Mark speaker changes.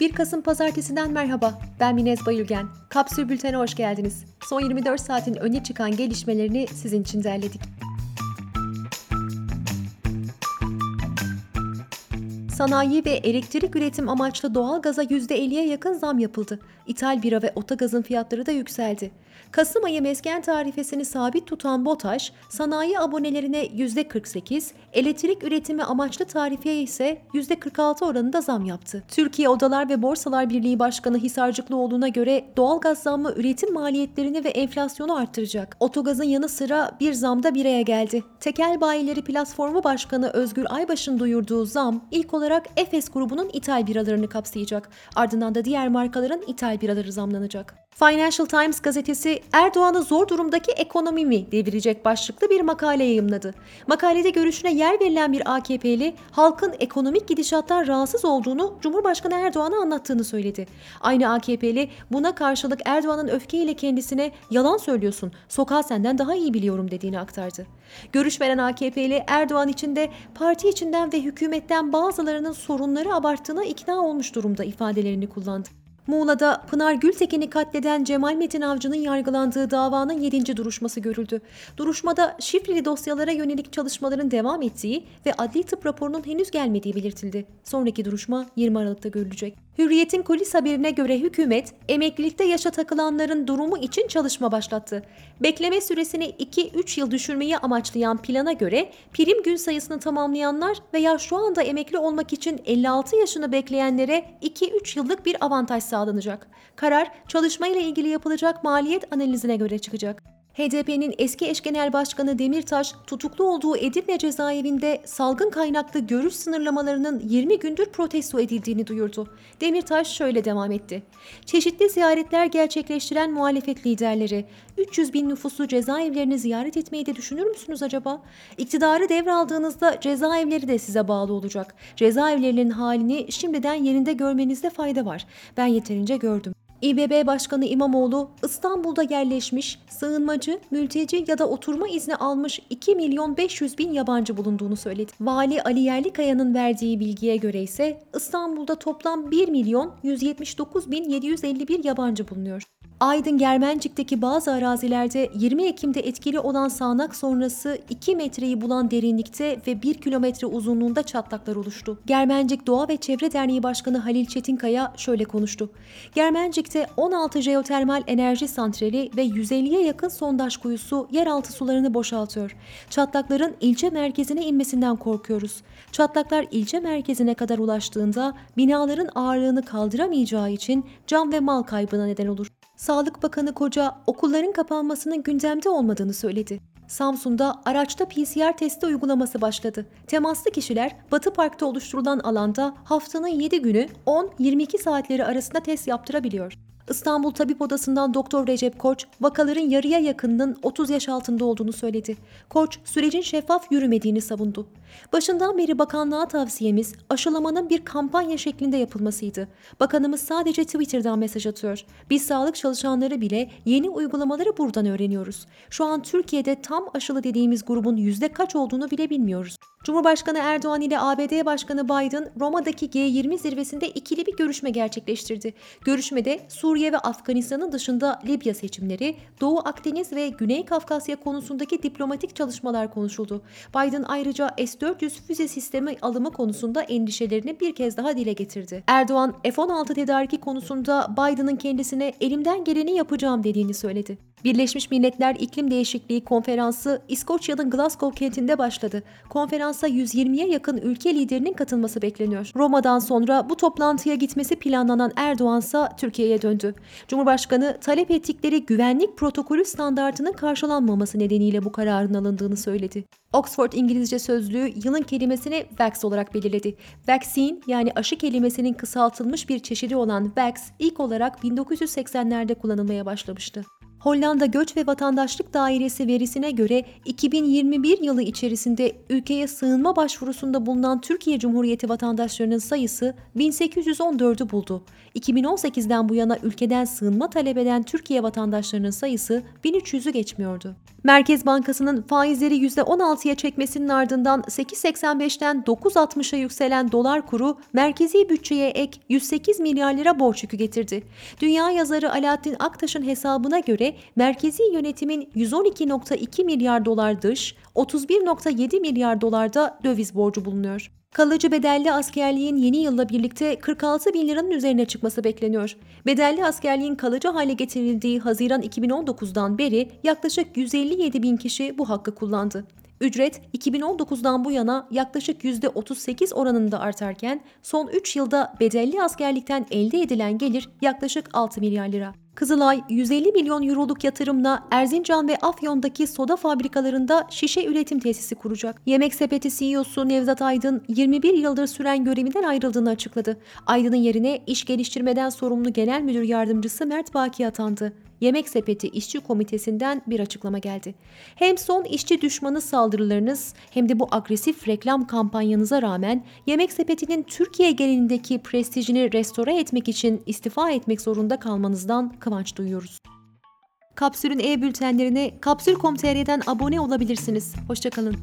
Speaker 1: 1 Kasım Pazartesi'nden merhaba. Ben Minez Bayülgen. Kapsül Bülten'e hoş geldiniz. Son 24 saatin öne çıkan gelişmelerini sizin için derledik. Sanayi ve elektrik üretim amaçlı doğal gaza %50'ye yakın zam yapıldı. İthal bira ve otogazın fiyatları da yükseldi. Kasım ayı mesken tarifesini sabit tutan BOTAŞ, sanayi abonelerine %48, elektrik üretimi amaçlı tarifeye ise %46 oranında zam yaptı. Türkiye Odalar ve Borsalar Birliği Başkanı Hisarcıklıoğlu'na göre doğal gaz zammı üretim maliyetlerini ve enflasyonu arttıracak. Otogazın yanı sıra bir zamda bireye geldi. Tekel Bayileri Platformu Başkanı Özgür Aybaş'ın duyurduğu zam ilk olarak Efes grubunun ithal biralarını kapsayacak. Ardından da diğer markaların ithal biraları zamlanacak. Financial Times gazetesi Erdoğan'ı zor durumdaki ekonomi mi devirecek başlıklı bir makale yayımladı. Makalede görüşüne yer verilen bir AKP'li halkın ekonomik gidişattan rahatsız olduğunu Cumhurbaşkanı Erdoğan'a anlattığını söyledi. Aynı AKP'li buna karşılık Erdoğan'ın öfkeyle kendisine yalan söylüyorsun, sokağı senden daha iyi biliyorum dediğini aktardı. Görüş veren AKP'li Erdoğan için de parti içinden ve hükümetten bazılarının sorunları abarttığına ikna olmuş durumda ifadelerini kullandı. Muğla'da Pınar Gültekin'i katleden Cemal Metin Avcı'nın yargılandığı davanın 7. duruşması görüldü. Duruşmada şifreli dosyalara yönelik çalışmaların devam ettiği ve adli tıp raporunun henüz gelmediği belirtildi. Sonraki duruşma 20 Aralık'ta görülecek. Hürriyet'in kulis haberine göre hükümet emeklilikte yaşa takılanların durumu için çalışma başlattı. Bekleme süresini 2-3 yıl düşürmeyi amaçlayan plana göre prim gün sayısını tamamlayanlar veya şu anda emekli olmak için 56 yaşını bekleyenlere 2-3 yıllık bir avantaj sağlanacak. Karar çalışmayla ilgili yapılacak maliyet analizine göre çıkacak. HDP'nin eski eş genel başkanı Demirtaş tutuklu olduğu Edirne cezaevinde salgın kaynaklı görüş sınırlamalarının 20 gündür protesto edildiğini duyurdu. Demirtaş şöyle devam etti. Çeşitli ziyaretler gerçekleştiren muhalefet liderleri 300 bin nüfuslu cezaevlerini ziyaret etmeyi de düşünür müsünüz acaba? İktidarı devraldığınızda cezaevleri de size bağlı olacak. Cezaevlerinin halini şimdiden yerinde görmenizde fayda var. Ben yeterince gördüm. İBB Başkanı İmamoğlu İstanbul'da yerleşmiş, sığınmacı, mülteci ya da oturma izni almış 2 milyon 500 bin yabancı bulunduğunu söyledi. Vali Ali Yerlikaya'nın verdiği bilgiye göre ise İstanbul'da toplam 1 milyon 179 bin 751 yabancı bulunuyor. Aydın Germencik'teki bazı arazilerde 20 Ekim'de etkili olan sağanak sonrası 2 metreyi bulan derinlikte ve 1 kilometre uzunluğunda çatlaklar oluştu. Germencik Doğa ve Çevre Derneği Başkanı Halil Çetinkaya şöyle konuştu. Germencik'te 16 jeotermal enerji santrali ve 150'ye yakın sondaj kuyusu yeraltı sularını boşaltıyor. Çatlakların ilçe merkezine inmesinden korkuyoruz. Çatlaklar ilçe merkezine kadar ulaştığında binaların ağırlığını kaldıramayacağı için can ve mal kaybına neden olur. Sağlık Bakanı Koca okulların kapanmasının gündemde olmadığını söyledi. Samsun'da araçta PCR testi uygulaması başladı. Temaslı kişiler Batı Park'ta oluşturulan alanda haftanın 7 günü 10-22 saatleri arasında test yaptırabiliyor. İstanbul Tabip Odası'ndan Doktor Recep Koç, vakaların yarıya yakınının 30 yaş altında olduğunu söyledi. Koç, sürecin şeffaf yürümediğini savundu. Başından beri bakanlığa tavsiyemiz aşılamanın bir kampanya şeklinde yapılmasıydı. Bakanımız sadece Twitter'dan mesaj atıyor. Biz sağlık çalışanları bile yeni uygulamaları buradan öğreniyoruz. Şu an Türkiye'de tam aşılı dediğimiz grubun yüzde kaç olduğunu bile bilmiyoruz. Cumhurbaşkanı Erdoğan ile ABD Başkanı Biden Roma'daki G20 zirvesinde ikili bir görüşme gerçekleştirdi. Görüşmede Suriye ve Afganistan'ın dışında Libya seçimleri, Doğu Akdeniz ve Güney Kafkasya konusundaki diplomatik çalışmalar konuşuldu. Biden ayrıca S-400 füze sistemi alımı konusunda endişelerini bir kez daha dile getirdi. Erdoğan F-16 tedariki konusunda Biden'ın kendisine elimden geleni yapacağım dediğini söyledi. Birleşmiş Milletler İklim Değişikliği Konferansı İskoçya'nın Glasgow kentinde başladı. Konferansa 120'ye yakın ülke liderinin katılması bekleniyor. Roma'dan sonra bu toplantıya gitmesi planlanan Erdoğan ise Türkiye'ye döndü. Cumhurbaşkanı talep ettikleri güvenlik protokolü standartının karşılanmaması nedeniyle bu kararın alındığını söyledi. Oxford İngilizce Sözlüğü yılın kelimesini vax olarak belirledi. Vaccine yani aşı kelimesinin kısaltılmış bir çeşidi olan vax ilk olarak 1980'lerde kullanılmaya başlamıştı. Hollanda Göç ve Vatandaşlık Dairesi verisine göre 2021 yılı içerisinde ülkeye sığınma başvurusunda bulunan Türkiye Cumhuriyeti vatandaşlarının sayısı 1814'ü buldu. 2018'den bu yana ülkeden sığınma talep eden Türkiye vatandaşlarının sayısı 1300'ü geçmiyordu. Merkez Bankası'nın faizleri %16'ya çekmesinin ardından 8.85'ten 9.60'a yükselen dolar kuru merkezi bütçeye ek 108 milyar lira borç yükü getirdi. Dünya yazarı Alaaddin Aktaş'ın hesabına göre merkezi yönetimin 112.2 milyar dolar dış, 31.7 milyar dolarda döviz borcu bulunuyor. Kalıcı bedelli askerliğin yeni yılla birlikte 46 bin liranın üzerine çıkması bekleniyor. Bedelli askerliğin kalıcı hale getirildiği Haziran 2019'dan beri yaklaşık 157 bin kişi bu hakkı kullandı. Ücret 2019'dan bu yana yaklaşık %38 oranında artarken son 3 yılda bedelli askerlikten elde edilen gelir yaklaşık 6 milyar lira. Kızılay 150 milyon euroluk yatırımla Erzincan ve Afyon'daki soda fabrikalarında şişe üretim tesisi kuracak. Yemek Sepeti CEO'su Nevzat Aydın 21 yıldır süren görevinden ayrıldığını açıkladı. Aydın'ın yerine iş geliştirmeden sorumlu genel müdür yardımcısı Mert Baki atandı. Yemek Sepeti İşçi Komitesi'nden bir açıklama geldi. Hem son işçi düşmanı saldırılarınız hem de bu agresif reklam kampanyanıza rağmen Yemek Sepeti'nin Türkiye genelindeki prestijini restore etmek için istifa etmek zorunda kalmanızdan kıvanç duyuyoruz. Kapsül'ün e-bültenlerine Kapsül.com.tr'den abone olabilirsiniz. Hoşçakalın.